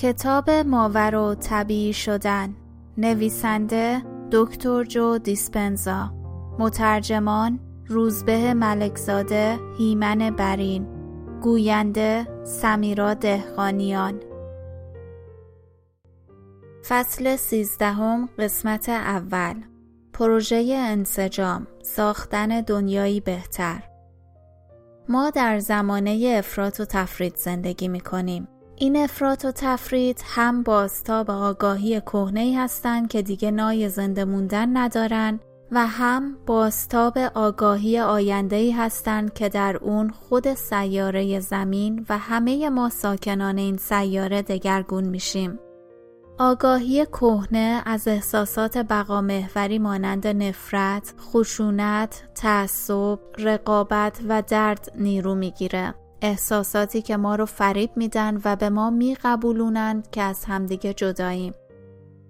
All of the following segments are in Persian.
کتاب ماور و طبیعی شدن. نویسنده دکتر جو دیسپنزا. مترجمان روزبه ملکزاده هیمن برین. گوینده سمیرا دهقانیان. فصل سیزدهم قسمت اول. پروژه انسجام ساختن دنیایی بهتر. ما در زمانه افراط و تفرید زندگی می کنیم. این افراط و تفرید هم بازتاب آگاهی کهنه هستند که دیگه نای زنده موندن ندارن و هم بازتاب آگاهی آینده هستند که در اون خود سیاره زمین و همه ما ساکنان این سیاره دگرگون میشیم. آگاهی کهنه از احساسات بقا محوری مانند نفرت، خشونت، تعصب، رقابت و درد نیرو می‌گیره. احساساتی که ما رو فریب میدن و به ما میقبولونند که از همدیگه جداییم.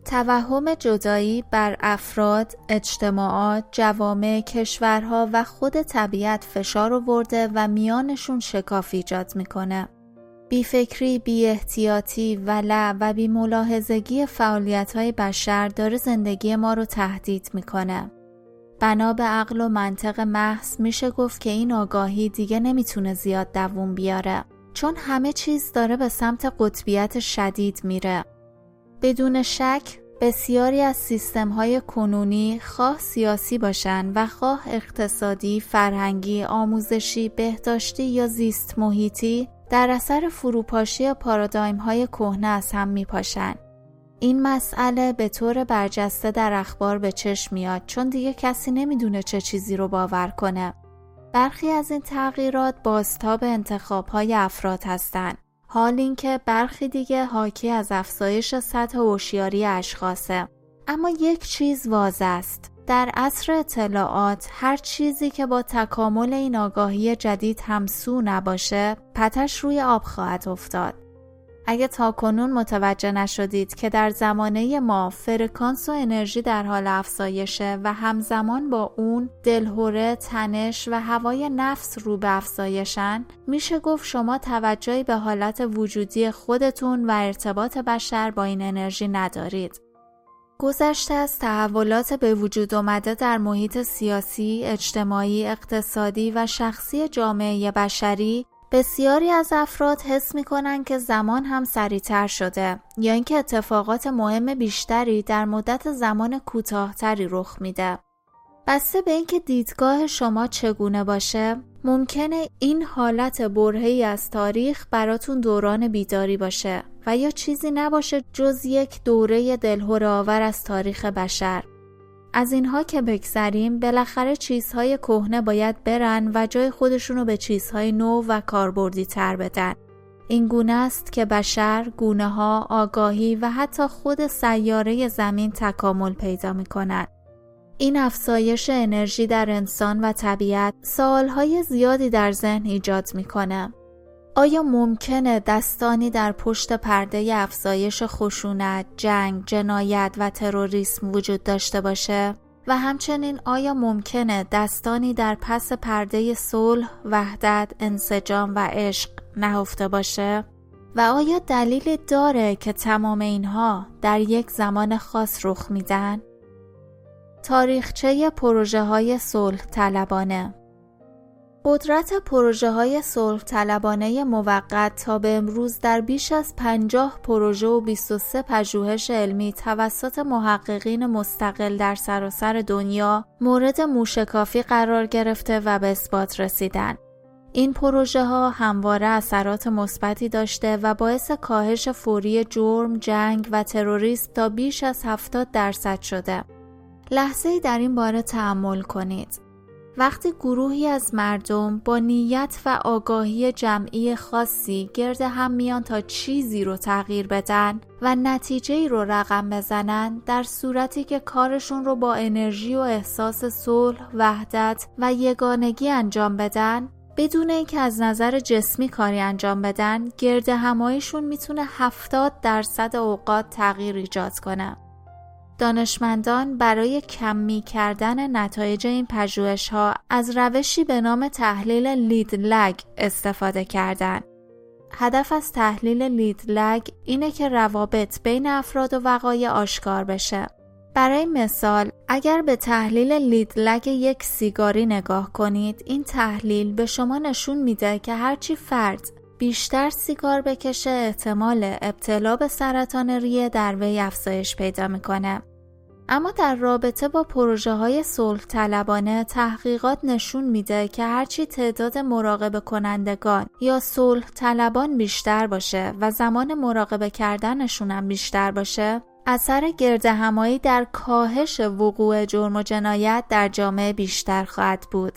توهم جدایی بر افراد، اجتماعات، جوامع، کشورها و خود طبیعت فشار آورده و میانشون شکاف ایجاد می‌کنه. بیفکری، بی احتیاطی، ولع و بی ملاحظگی فعالیت های بشر داره زندگی ما رو تهدید می‌کنه. بنا به عقل و منطق محض میشه گفت که این آگاهی دیگه نمی‌تونه زیاد دووم بیاره چون همه چیز داره به سمت قطبیت شدید میره. بدون شک بسیاری از سیستم های کنونی خواه سیاسی باشن و خواه اقتصادی، فرهنگی، آموزشی، بهداشتی یا زیست محیطی در اثر فروپاشی پارادایم های کهنه از هم می پاشن. این مسئله به طور برجسته در اخبار به چشم میاد چون دیگه کسی نمی‌دونه چه چیزی رو باور کنه. برخی از این تغییرات بازتاب انتخاب های افراد هستند. حال اینکه برخی دیگه حاکی از افزایش سطح هوشیاری اشخاصه. اما یک چیز واضح است. در عصر اطلاعات هر چیزی که با تکامل این آگاهی جدید همسو نباشه پتش روی آب خواهد افتاد. اگه تا کنون متوجه نشدید که در زمانه ما فرکانس و انرژی در حال افزایشه و همزمان با اون دلهوره، تنش و هوای نفس رو به افزایشن میشه گفت شما توجهی به حالت وجودی خودتون و ارتباط بشر با این انرژی ندارید. گذشته از تحولات به وجود آمده در محیط سیاسی، اجتماعی، اقتصادی و شخصی جامعه بشری بسیاری از افراد حس می کنند که زمان هم سریعتر شده یا اینکه اتفاقات مهم بیشتری در مدت زمان کوتاهتری رخ میده. بسته به اینکه دیدگاه شما چگونه باشه ممکنه این حالت برهی از تاریخ براتون دوران بیداری باشه و یا چیزی نباشه جز یک دوره دلهور آور از تاریخ بشر از اینها که بگذریم بالاخره چیزهای کهنه باید برن و جای خودشونو به چیزهای نو و کاربردی تر بدن این گونه است که بشر، گونه ها، آگاهی و حتی خود سیاره زمین تکامل پیدا می کنند. این افزایش انرژی در انسان و طبیعت سالهای زیادی در ذهن ایجاد می‌کنه. آیا ممکنه دستانی در پشت پرده افزایش خشونت، جنگ، جنایت و تروریسم وجود داشته باشه؟ و همچنین آیا ممکنه دستانی در پس پرده صلح، وحدت، انسجام و عشق نهفته باشه؟ و آیا دلیل داره که تمام اینها در یک زمان خاص رخ میدن؟ تاریخچه پروژه های صلح طلبانه قدرت پروژه های صلح طلبانه موقت تا به امروز در بیش از 50 پروژه و 23 پژوهش علمی توسط محققین مستقل در سراسر دنیا مورد موشکافی قرار گرفته و به اثبات رسیدن. این پروژه ها همواره اثرات مثبتی داشته و باعث کاهش فوری جرم، جنگ و تروریسم تا بیش از 70 درصد شده. لحظه در این باره تحمل کنید. وقتی گروهی از مردم با نیت و آگاهی جمعی خاصی گرد هم میان تا چیزی رو تغییر بدن و نتیجه رو رقم بزنن در صورتی که کارشون رو با انرژی و احساس صلح، وحدت و یگانگی انجام بدن بدون اینکه از نظر جسمی کاری انجام بدن گرد همایشون می‌تونه 70 درصد اوقات تغییر ایجاد کنه. دانشمندان برای کمی کردن نتایج این پژوهش ها از روشی به نام تحلیل لید لگ استفاده کردند. هدف از تحلیل لیدلگ اینه که روابط بین افراد و وقایع آشکار بشه. برای مثال اگر به تحلیل لیدلگ یک سیگاری نگاه کنید این تحلیل به شما نشون میده که هرچی فرد بیشتر سیگار بکشه احتمال ابتلا به سرطان ریه در وی افزایش پیدا می‌کنه. اما در رابطه با پروژه های صلح طلبانه تحقیقات نشون میده که هرچی تعداد مراقبه کنندگان یا صلح طلبان بیشتر باشه و زمان مراقبه کردنشون هم بیشتر باشه اثر گرد همایی در کاهش وقوع جرم و جنایت در جامعه بیشتر خواهد بود.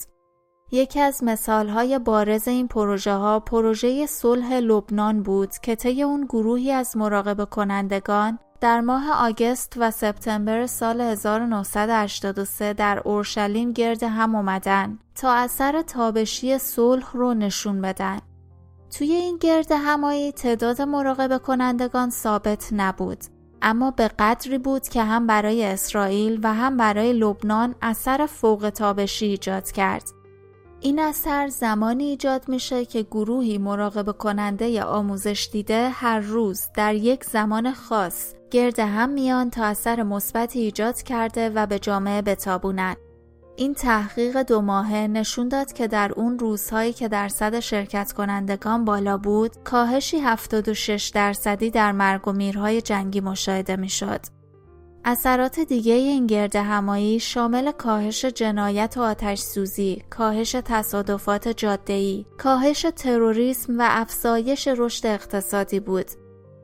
یکی از مثالهای بارز این پروژه ها پروژه صلح لبنان بود که طی اون گروهی از مراقبه کنندگان در ماه آگست و سپتامبر سال 1983 در اورشلیم گرد هم اومدن تا اثر تابشی صلح رو نشون بدن. توی این گرد همایی تعداد مراقبه کنندگان ثابت نبود اما به قدری بود که هم برای اسرائیل و هم برای لبنان اثر فوق تابشی ایجاد کرد. این اثر زمانی ایجاد میشه که گروهی مراقبه کننده آموزش دیده هر روز در یک زمان خاص گرد هم میان تا اثر مثبتی ایجاد کرده و به جامعه بتابونند. این تحقیق دو ماهه نشون داد که در اون روزهایی که درصد شرکت کنندگان بالا بود، کاهشی 76 درصدی در مرگ و میرهای جنگی مشاهده می‌شد. اثرات دیگه این گرد همایی شامل کاهش جنایت و آتش سوزی، کاهش تصادفات جاده‌ای، کاهش تروریسم و افزایش رشد اقتصادی بود.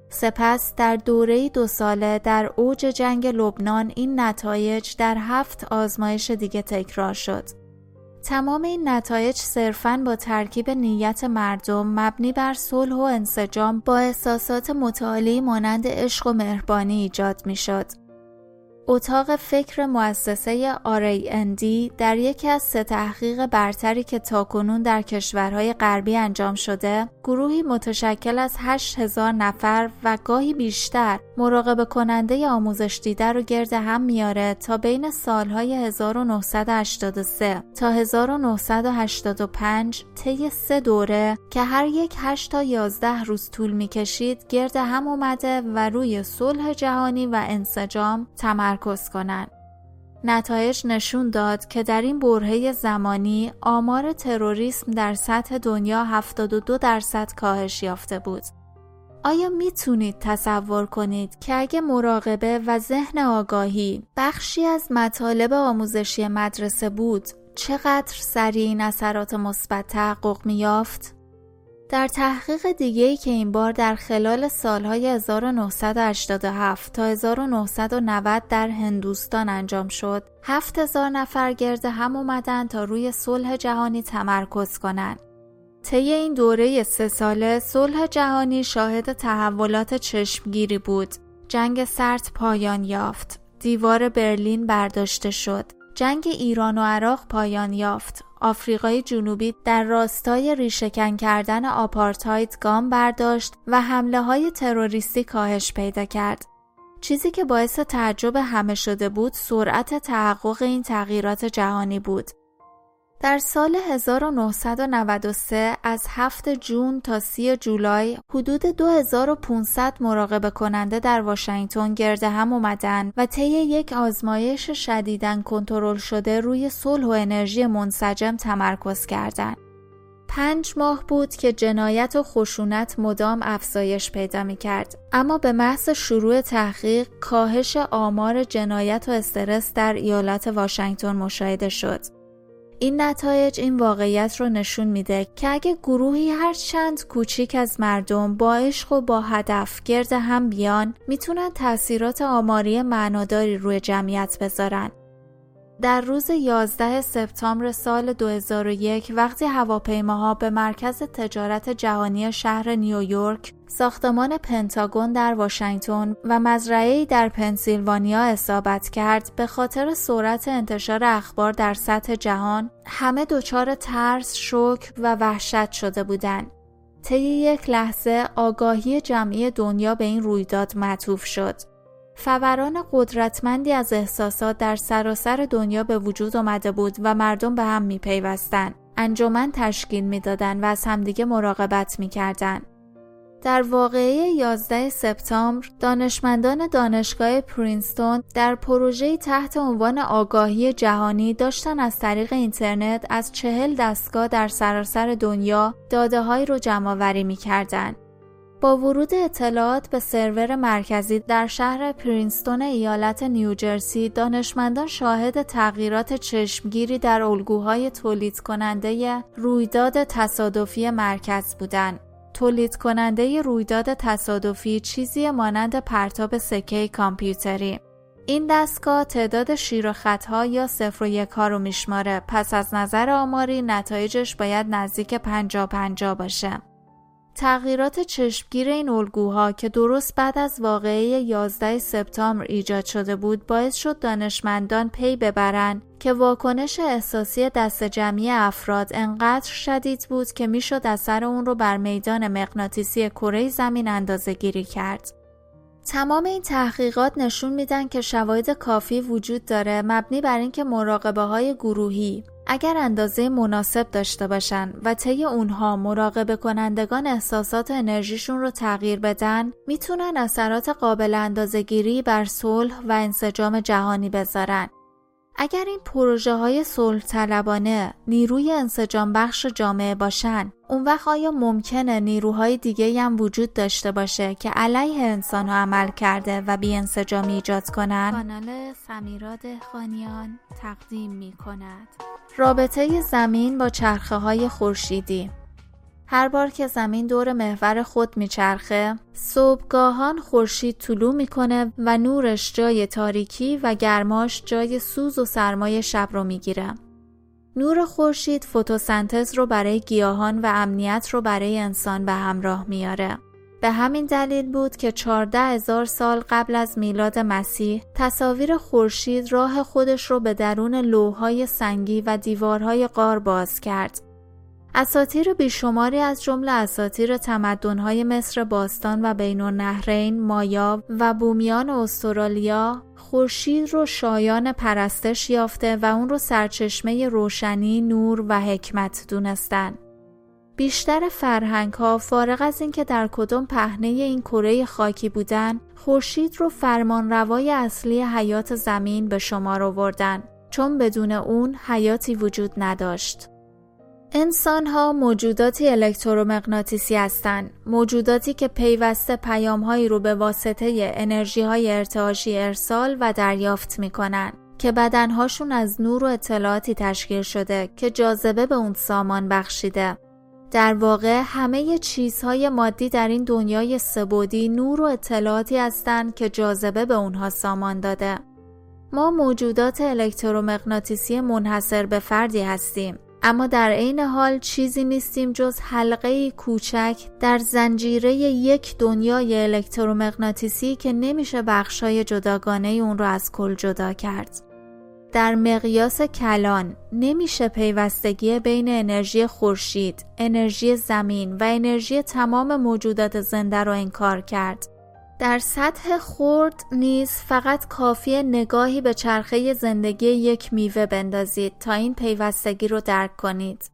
سپس در دوره دو ساله در اوج جنگ لبنان این نتایج در هفت آزمایش دیگه تکرار شد. تمام این نتایج صرفاً با ترکیب نیت مردم مبنی بر صلح و انسجام با احساسات متعالی مانند عشق و مهربانی ایجاد می شد. اتاق فکر مؤسسه RAND در یکی از سه تحقیق برتری که تاکنون در کشورهای غربی انجام شده، گروهی متشکل از 8000 نفر و گاهی بیشتر مراقبه کننده آموزش دیده رو گرد هم میاره تا بین سالهای 1983 تا 1985 طی سه دوره که هر یک 8 تا 11 روز طول می‌کشید گرد هم اومده و روی صلح جهانی و انسجام تمرکز کنند. نتایج نشون داد که در این برهه زمانی آمار تروریسم در سطح دنیا 72 درصد کاهش یافته بود. آیا می‌تونید تصور کنید که اگه مراقبه و ذهن آگاهی بخشی از مطالب آموزشی مدرسه بود چقدر سریع این اثرات مثبت تحقق میافت؟ در تحقیق دیگه‌ای که این بار در خلال سالهای 1987 تا 1990 در هندوستان انجام شد، 7000 نفر گرد هم اومدن تا روی صلح جهانی تمرکز کنند. طی این دوره سه ساله صلح جهانی شاهد تحولات چشمگیری بود. جنگ سرد پایان یافت. دیوار برلین برداشته شد. جنگ ایران و عراق پایان یافت. آفریقای جنوبی در راستای ریشهکن کردن آپارتاید گام برداشت و حمله های تروریستی کاهش پیدا کرد. چیزی که باعث تعجب همه شده بود سرعت تحقق این تغییرات جهانی بود. در سال 1993 از 7 جون تا 30 جولای حدود 2500 مراقبه کننده در واشنگتن گرد هم اومدن و طی یک آزمایش شدیداً کنترل شده روی صلح و انرژی منسجم تمرکز کردند. پنج ماه بود که جنایت و خشونت مدام افزایش پیدا می کرد. اما به محض شروع تحقیق کاهش آمار جنایت و استرس در ایالت واشنگتن مشاهده شد. این نتایج این واقعیت رو نشون میده که اگه گروهی هر چند کوچیک از مردم با عشق و با هدف گرد هم بیان می‌تونن تاثیرات آماری معناداری روی جمعیت بذارن. در روز 11 سپتامبر سال 2001 وقتی هواپیماها به مرکز تجارت جهانی شهر نیویورک، ساختمان پنتاگون در واشنگتن و مزرعه‌ای در پنسیلوانیا اصابت کرد به خاطر سرعت انتشار اخبار در سطح جهان، همه دچار ترس، شوک و وحشت شده بودند. طی یک لحظه آگاهی جمعی دنیا به این رویداد معطوف شد. فوران قدرتمندی از احساسات در سراسر دنیا به وجود آمده بود و مردم به هم پیوستن. انجمن تشکیل می‌دادند و از همدیگه مراقبت می‌کردند. در واقعه 11 سپتامبر دانشمندان دانشگاه پرینستون در پروژه‌ای تحت عنوان آگاهی جهانی داشتن از طریق اینترنت از چهل دستگاه در سراسر دنیا داده رو جمع آوری می‌کردند. با ورود اطلاعات به سرور مرکزی در شهر پرینستون ایالت نیوجرسی دانشمندان شاهد تغییرات چشمگیری در الگوهای تولید کننده رویداد تصادفی مرکز بودند. تولید کننده رویداد تصادفی چیزی مانند پرتاب سکه کامپیوتری این دستگاه تعداد شیر و خطها یا صفر و یک ها رو میشماره پس از نظر آماری نتایجش باید نزدیک پنجا پنجا باشه. تغییرات چشمگیر این الگوها که درست بعد از واقعه 11 سپتامبر ایجاد شده بود باعث شد دانشمندان پی ببرند که واکنش احساسی دست جمعی افراد انقدر شدید بود که می‌شد اثر اون رو بر میدان مغناطیسی کره زمین اندازه گیری کرد. تمام این تحقیقات نشون میدن که شواهد کافی وجود داره مبنی بر اینکه مراقبه های گروهی اگر اندازه مناسب داشته باشن و طی اونها مراقبه کنندگان احساسات انرژیشون رو تغییر بدن می‌تونن اثرات قابل اندازهگیری بر صلح و انسجام جهانی بذارن. اگر این پروژه های صلح طلبانه نیروی انسجام بخش جامعه باشن اون وقت آیا ممکنه نیروهای دیگه هم وجود داشته باشه که علیه انسان ها عمل کرده و بی انسجامی ایجاد کنن؟ کانال سمیراد خانیان تقدیم می کند رابطه زمین با چرخه های خورشیدی هر بار که زمین دور محور خود میچرخه صبحگاهان خورشید طلوع می‌کنه و نورش جای تاریکی و گرماش جای سوز و سرمای شب رو می‌گیره. نور خورشید فتوسنتز رو برای گیاهان و امنیت رو برای انسان به همراه میاره به همین دلیل بود که 14 هزار سال قبل از میلاد مسیح تصاویر خورشید راه خودش رو به درون لوهای سنگی و دیوارهای غار باز کرد. اساتیر بیشماری از جمله اساتیر تمدن‌های مصر باستان و بین النهرین، مایا و بومیان استرالیا خورشید رو شایان پرستش یافته و اون رو سرچشمه روشنی، نور و حکمت دونستن. بیشتر فرهنگ ها فارغ از اینکه در کدام پهنه این کره خاکی بودن، خورشید رو فرمان روای اصلی حیات زمین به شمار آوردن چون بدون اون حیاتی وجود نداشت. انسان ها موجوداتی الکترومغناطیسی هستند موجوداتی که پیوسته پیامهایی رو به واسطه انرژی های ارتعاشی ارسال و دریافت می کنن. که بدنهاشون از نور و اطلاعاتی تشکیل شده که جاذبه به اون سامان بخشیده در واقع همه چیزهای مادی در این دنیای سبودی نور و اطلاعاتی هستند که جاذبه به اونها سامان داده ما موجودات الکترومغناطیسی منحصر به فردی هستیم اما در عین حال چیزی نیستیم جز حلقه کوچک در زنجیره یک دنیای الکترومغناطیسی که نمیشه بخشای جداگانه اون رو از کل جدا کرد. در مقیاس کلان نمیشه پیوستگی بین انرژی خورشید، انرژی زمین و انرژی تمام موجودات زنده رو انکار کرد. در سطح خورد نیز فقط کافی نگاهی به چرخه زندگی یک میوه بندازید تا این پیوستگی رو درک کنید.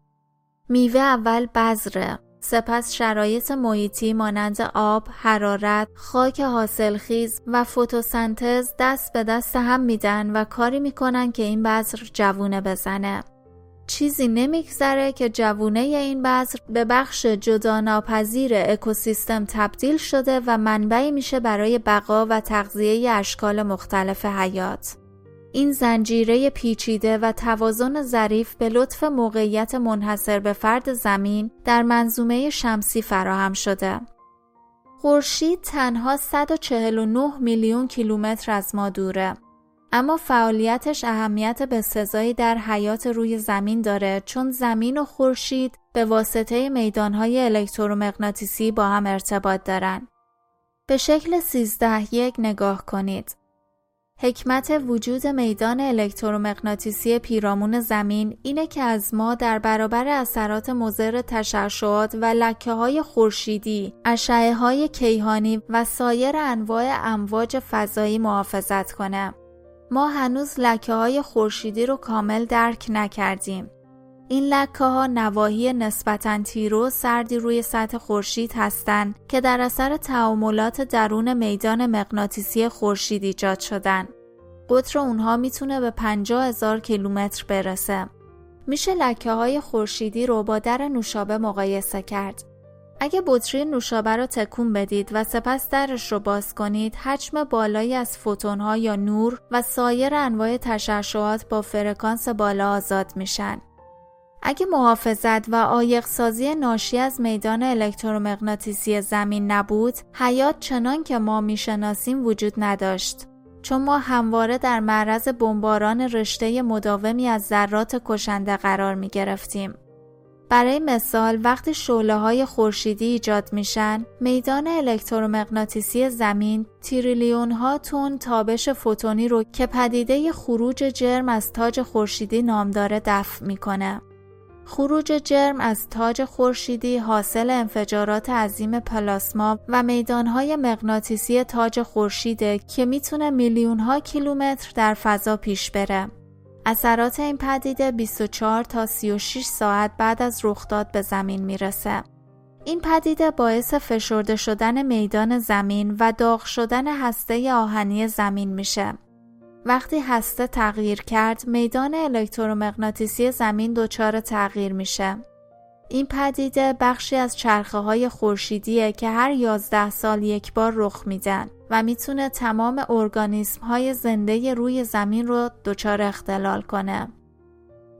میوه اول بذره، سپس شرایط محیطی مانند آب، حرارت، خاک حاصلخیز و فتوسنتز دست به دست هم میدن و کاری می‌کنن که این بذر جوونه بزنه. چیزی نمیگذره که جوونه این بذر به بخش جدا ناپذیر اکوسیستم تبدیل شده و منبعی میشه برای بقا و تغذیه اشکال مختلف حیات. این زنجیره پیچیده و توازن ظریف به لطف موقعیت منحصر به فرد زمین در منظومه شمسی فراهم شده. خورشید تنها 149 میلیون کیلومتر از ما دوره. اما فعالیتش اهمیت به سزایی در حیات روی زمین داره چون زمین و خورشید به واسطه میدانهای الکترومغناطیسی با هم ارتباط دارن. به شکل 13 یک نگاه کنید. حکمت وجود میدان الکترومغناطیسی پیرامون زمین اینه که از ما در برابر اثرات مضر تشعشعات و لکه های خورشیدی، اشعه های کیهانی و سایر انواع امواج فضایی محافظت کنه. ما هنوز لکه های خورشیدی رو کامل درک نکردیم. این لکه ها نواحی نسبتا تیرو سردی روی سطح خورشید هستند که در اثر تعاملات درون میدان مغناطیسی خورشید ایجاد شدن. قطر اونها می‌تونه به 50 هزار کیلومتر برسه. میشه لکه های خورشیدی رو با در نوشابه مقایسه کرد. اگه بطری نوشابه رو تکون بدید و سپس درش رو باز کنید حجم بالایی از فوتون ها یا نور و سایر انواع تشعشعات با فرکانس بالا آزاد میشن. اگه محافظت و آیق سازی ناشی از میدان الکترومغناطیسی زمین نبود، حیات چنان که ما می‌شناسیم وجود نداشت. چون ما همواره در معرض بمباران رشته مداومی از ذرات کشنده قرار می گرفتیم. برای مثال وقتی شعله های خورشیدی ایجاد میشن میدان الکترومغناطیسی زمین تریلیون ها تون تابش فوتونی رو که پدیده خروج جرم از تاج خورشیدی نام داره دفع می‌کنه خروج جرم از تاج خورشیدی حاصل انفجارات عظیم پلاسما و میدانهای مغناطیسی تاج خورشیده که می‌تونه میلیون ها کیلومتر در فضا پیش بره. اثرات این پدیده 24 تا 36 ساعت بعد از رخداد به زمین می‌رسه. این پدیده باعث فشرده شدن میدان زمین و داغ شدن هسته آهنی زمین میشه. وقتی هسته تغییر کرد میدان الکترومغناطیسی زمین دچار تغییر میشه. این پدیده بخشی از چرخه های خورشیدیه که هر 11 سال یک بار رخ میدن و می‌تونه تمام ارگانیسم های زنده روی زمین رو دچار اختلال کنه.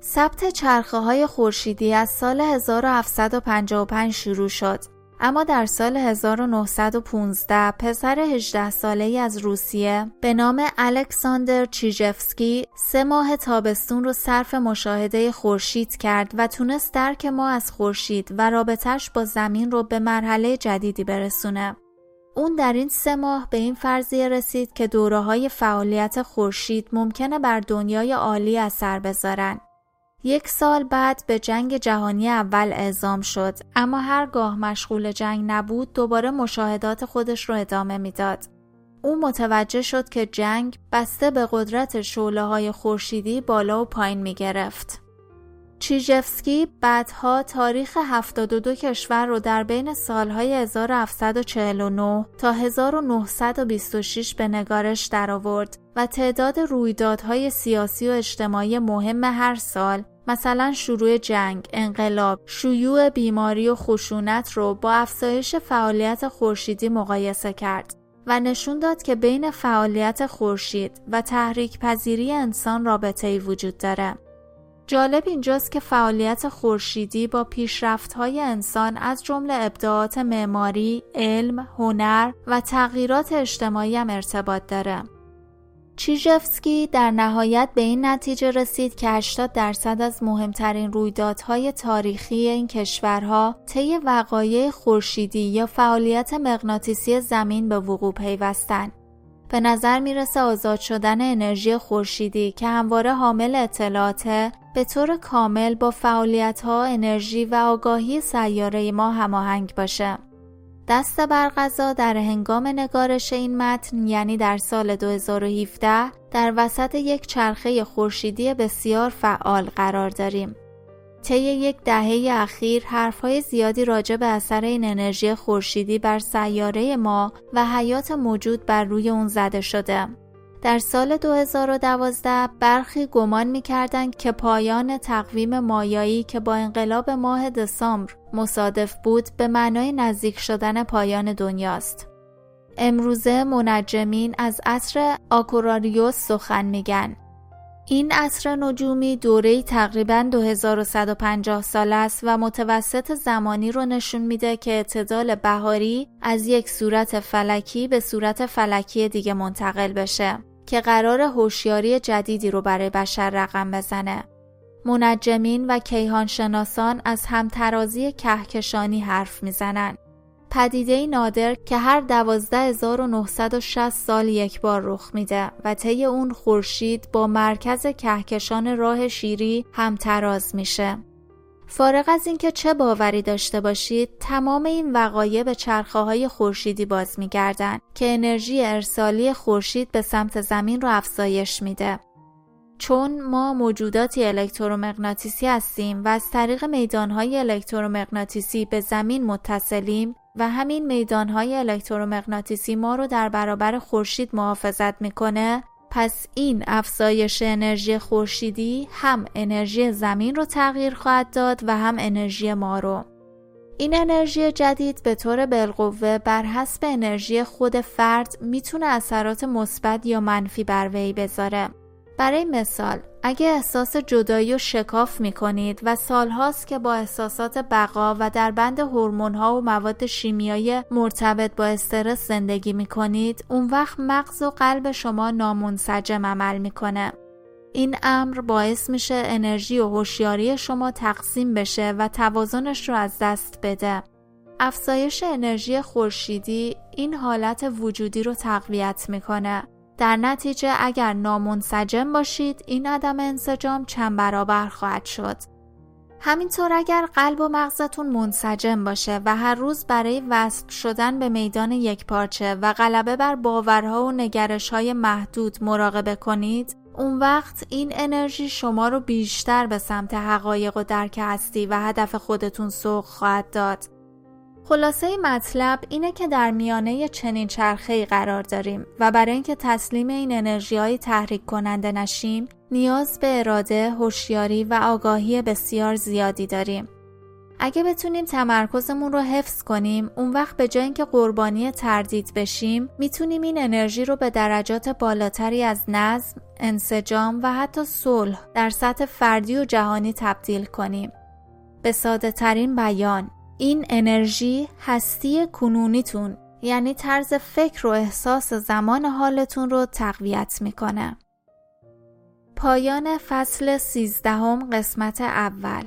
ثبت چرخه های خورشیدی از سال 1755 شروع شد اما در سال 1915 پسر 18 ساله از روسیه به نام الکساندر چیجفسکی سه ماه تابستون رو صرف مشاهده خورشید کرد و تونست درک ما از خورشید و رابطش با زمین رو به مرحله جدیدی برسونه. اون در این سه ماه به این فرضیه رسید که دوره های فعالیت خورشید ممکنه بر دنیای عالی اثر بذارن یک سال بعد به جنگ جهانی اول اعزام شد اما هرگاه مشغول جنگ نبود دوباره مشاهدات خودش رو ادامه می‌داد. او متوجه شد که جنگ بسته به قدرت شعله های خورشیدی بالا و پایین می گرفت. چیژفسکی بعدها تاریخ 72 کشور رو در بین سالهای 1749 تا 1926 به نگارش درآورد و تعداد رویدادهای سیاسی و اجتماعی مهم هر سال مثلا شروع جنگ، انقلاب، شیوع بیماری و خشونت رو با افزایش فعالیت خورشیدی مقایسه کرد و نشون داد که بین فعالیت خورشید و تحریک پذیری انسان رابطه ای وجود داره. جالب اینجاست که فعالیت خورشیدی با پیشرفت‌های انسان از جمله ابداعات معماری، علم، هنر و تغییرات اجتماعی هم ارتباط داره. چیژفسکی در نهایت به این نتیجه رسید که 80 درصد از مهمترین رویدادهای تاریخی این کشورها طی وقایع خورشیدی یا فعالیت مغناطیسی زمین به وقوع پیوستند. به نظر می‌رسه آزاد شدن انرژی خورشیدی که همواره حامل اطلاعاته به طور کامل با فعالیت ها، انرژی و آگاهی سیاره ما هماهنگ باشه. دست برغذا در هنگام نگارش این متن یعنی در سال 2017 در وسط یک چرخه خورشیدی بسیار فعال قرار داریم. طی یک دهه اخیر حرفهای زیادی راجع به اثر این انرژی خورشیدی بر سیاره ما و حیات موجود بر روی اون زده شده. در سال 2012 برخی گمان می‌کردند که پایان تقویم مایایی که با انقلاب ماه دسامبر مصادف بود به معنای نزدیک شدن پایان دنیاست. امروزه منجمین از عصر آکوراریوس سخن میگن. این عصر نجومی دوره تقریبا 2150 سال است و متوسط زمانی رو نشون میده که اعتدال بهاری از یک صورت فلکی به صورت فلکی دیگه منتقل بشه. که قرار هوشیاری جدیدی رو برای بشر رقم بزنه. منجمین و کیهانشناسان از همترازی کهکشانی حرف می‌زنن. پدیده نادر که هر 12960 سال یک بار رخ میده و طی اون خورشید با مرکز کهکشان راه شیری همتراز میشه. فارغ از اینکه چه باوری داشته باشید تمام این وقایع به چرخه های خورشیدی باز میگردن که انرژی ارسالی خورشید به سمت زمین رو افزایش میده چون ما موجوداتی الکترومغناطیسی هستیم و از طریق میدانهای الکترومغناطیسی به زمین متصلیم و همین میدانهای الکترومغناطیسی ما رو در برابر خورشید محافظت می‌کنه پس این افزایش انرژی خورشیدی هم انرژی زمین رو تغییر خواهد داد و هم انرژی ما رو. این انرژی جدید به طور بالقوه بر حسب انرژی خود فرد می‌تونه اثرات مثبت یا منفی بر وی بذاره. برای مثال اگه احساس جدایی و شکاف می کنید و سالهاست که با احساسات بقا و در بند ها و مواد شیمیایی مرتبط با استرس زندگی می کنید اون وقت مغز و قلب شما نامنسجم عمل می‌کنه. این امر باعث میشه انرژی و هوشیاری شما تقسیم بشه و توازنش رو از دست بده. افزایش انرژی خورشیدی این حالت وجودی رو تقویت می‌کنه در نتیجه اگر نامنسجم باشید این عدم انسجام چند برابر خواهد شد. همینطور اگر قلب و مغزتون منسجم باشه و هر روز برای وصل شدن به میدان یک پارچه و غلبه بر باورها و نگرش های محدود مراقبه کنید اون وقت این انرژی شما رو بیشتر به سمت حقایق و درک هستی و هدف خودتون سوق خواهد داد. خلاصه مطلب اینه که در میانه چنین چرخه قرار داریم و برای اینکه تسلیم این انرژی های تحریک کننده نشیم نیاز به اراده، هوشیاری و آگاهی بسیار زیادی داریم. اگه بتونیم تمرکزمون رو حفظ کنیم اون وقت به جای اینکه قربانی تردید بشیم می‌تونیم این انرژی رو به درجات بالاتری از نظم، انسجام و حتی صلح در سطح فردی و جهانی تبدیل کنیم. به ساده ترین بیان این انرژی هستی کنونیتون یعنی طرز فکر و احساس زمان حالتون رو تقویت می‌کنه. پایان فصل سیزدهم قسمت اول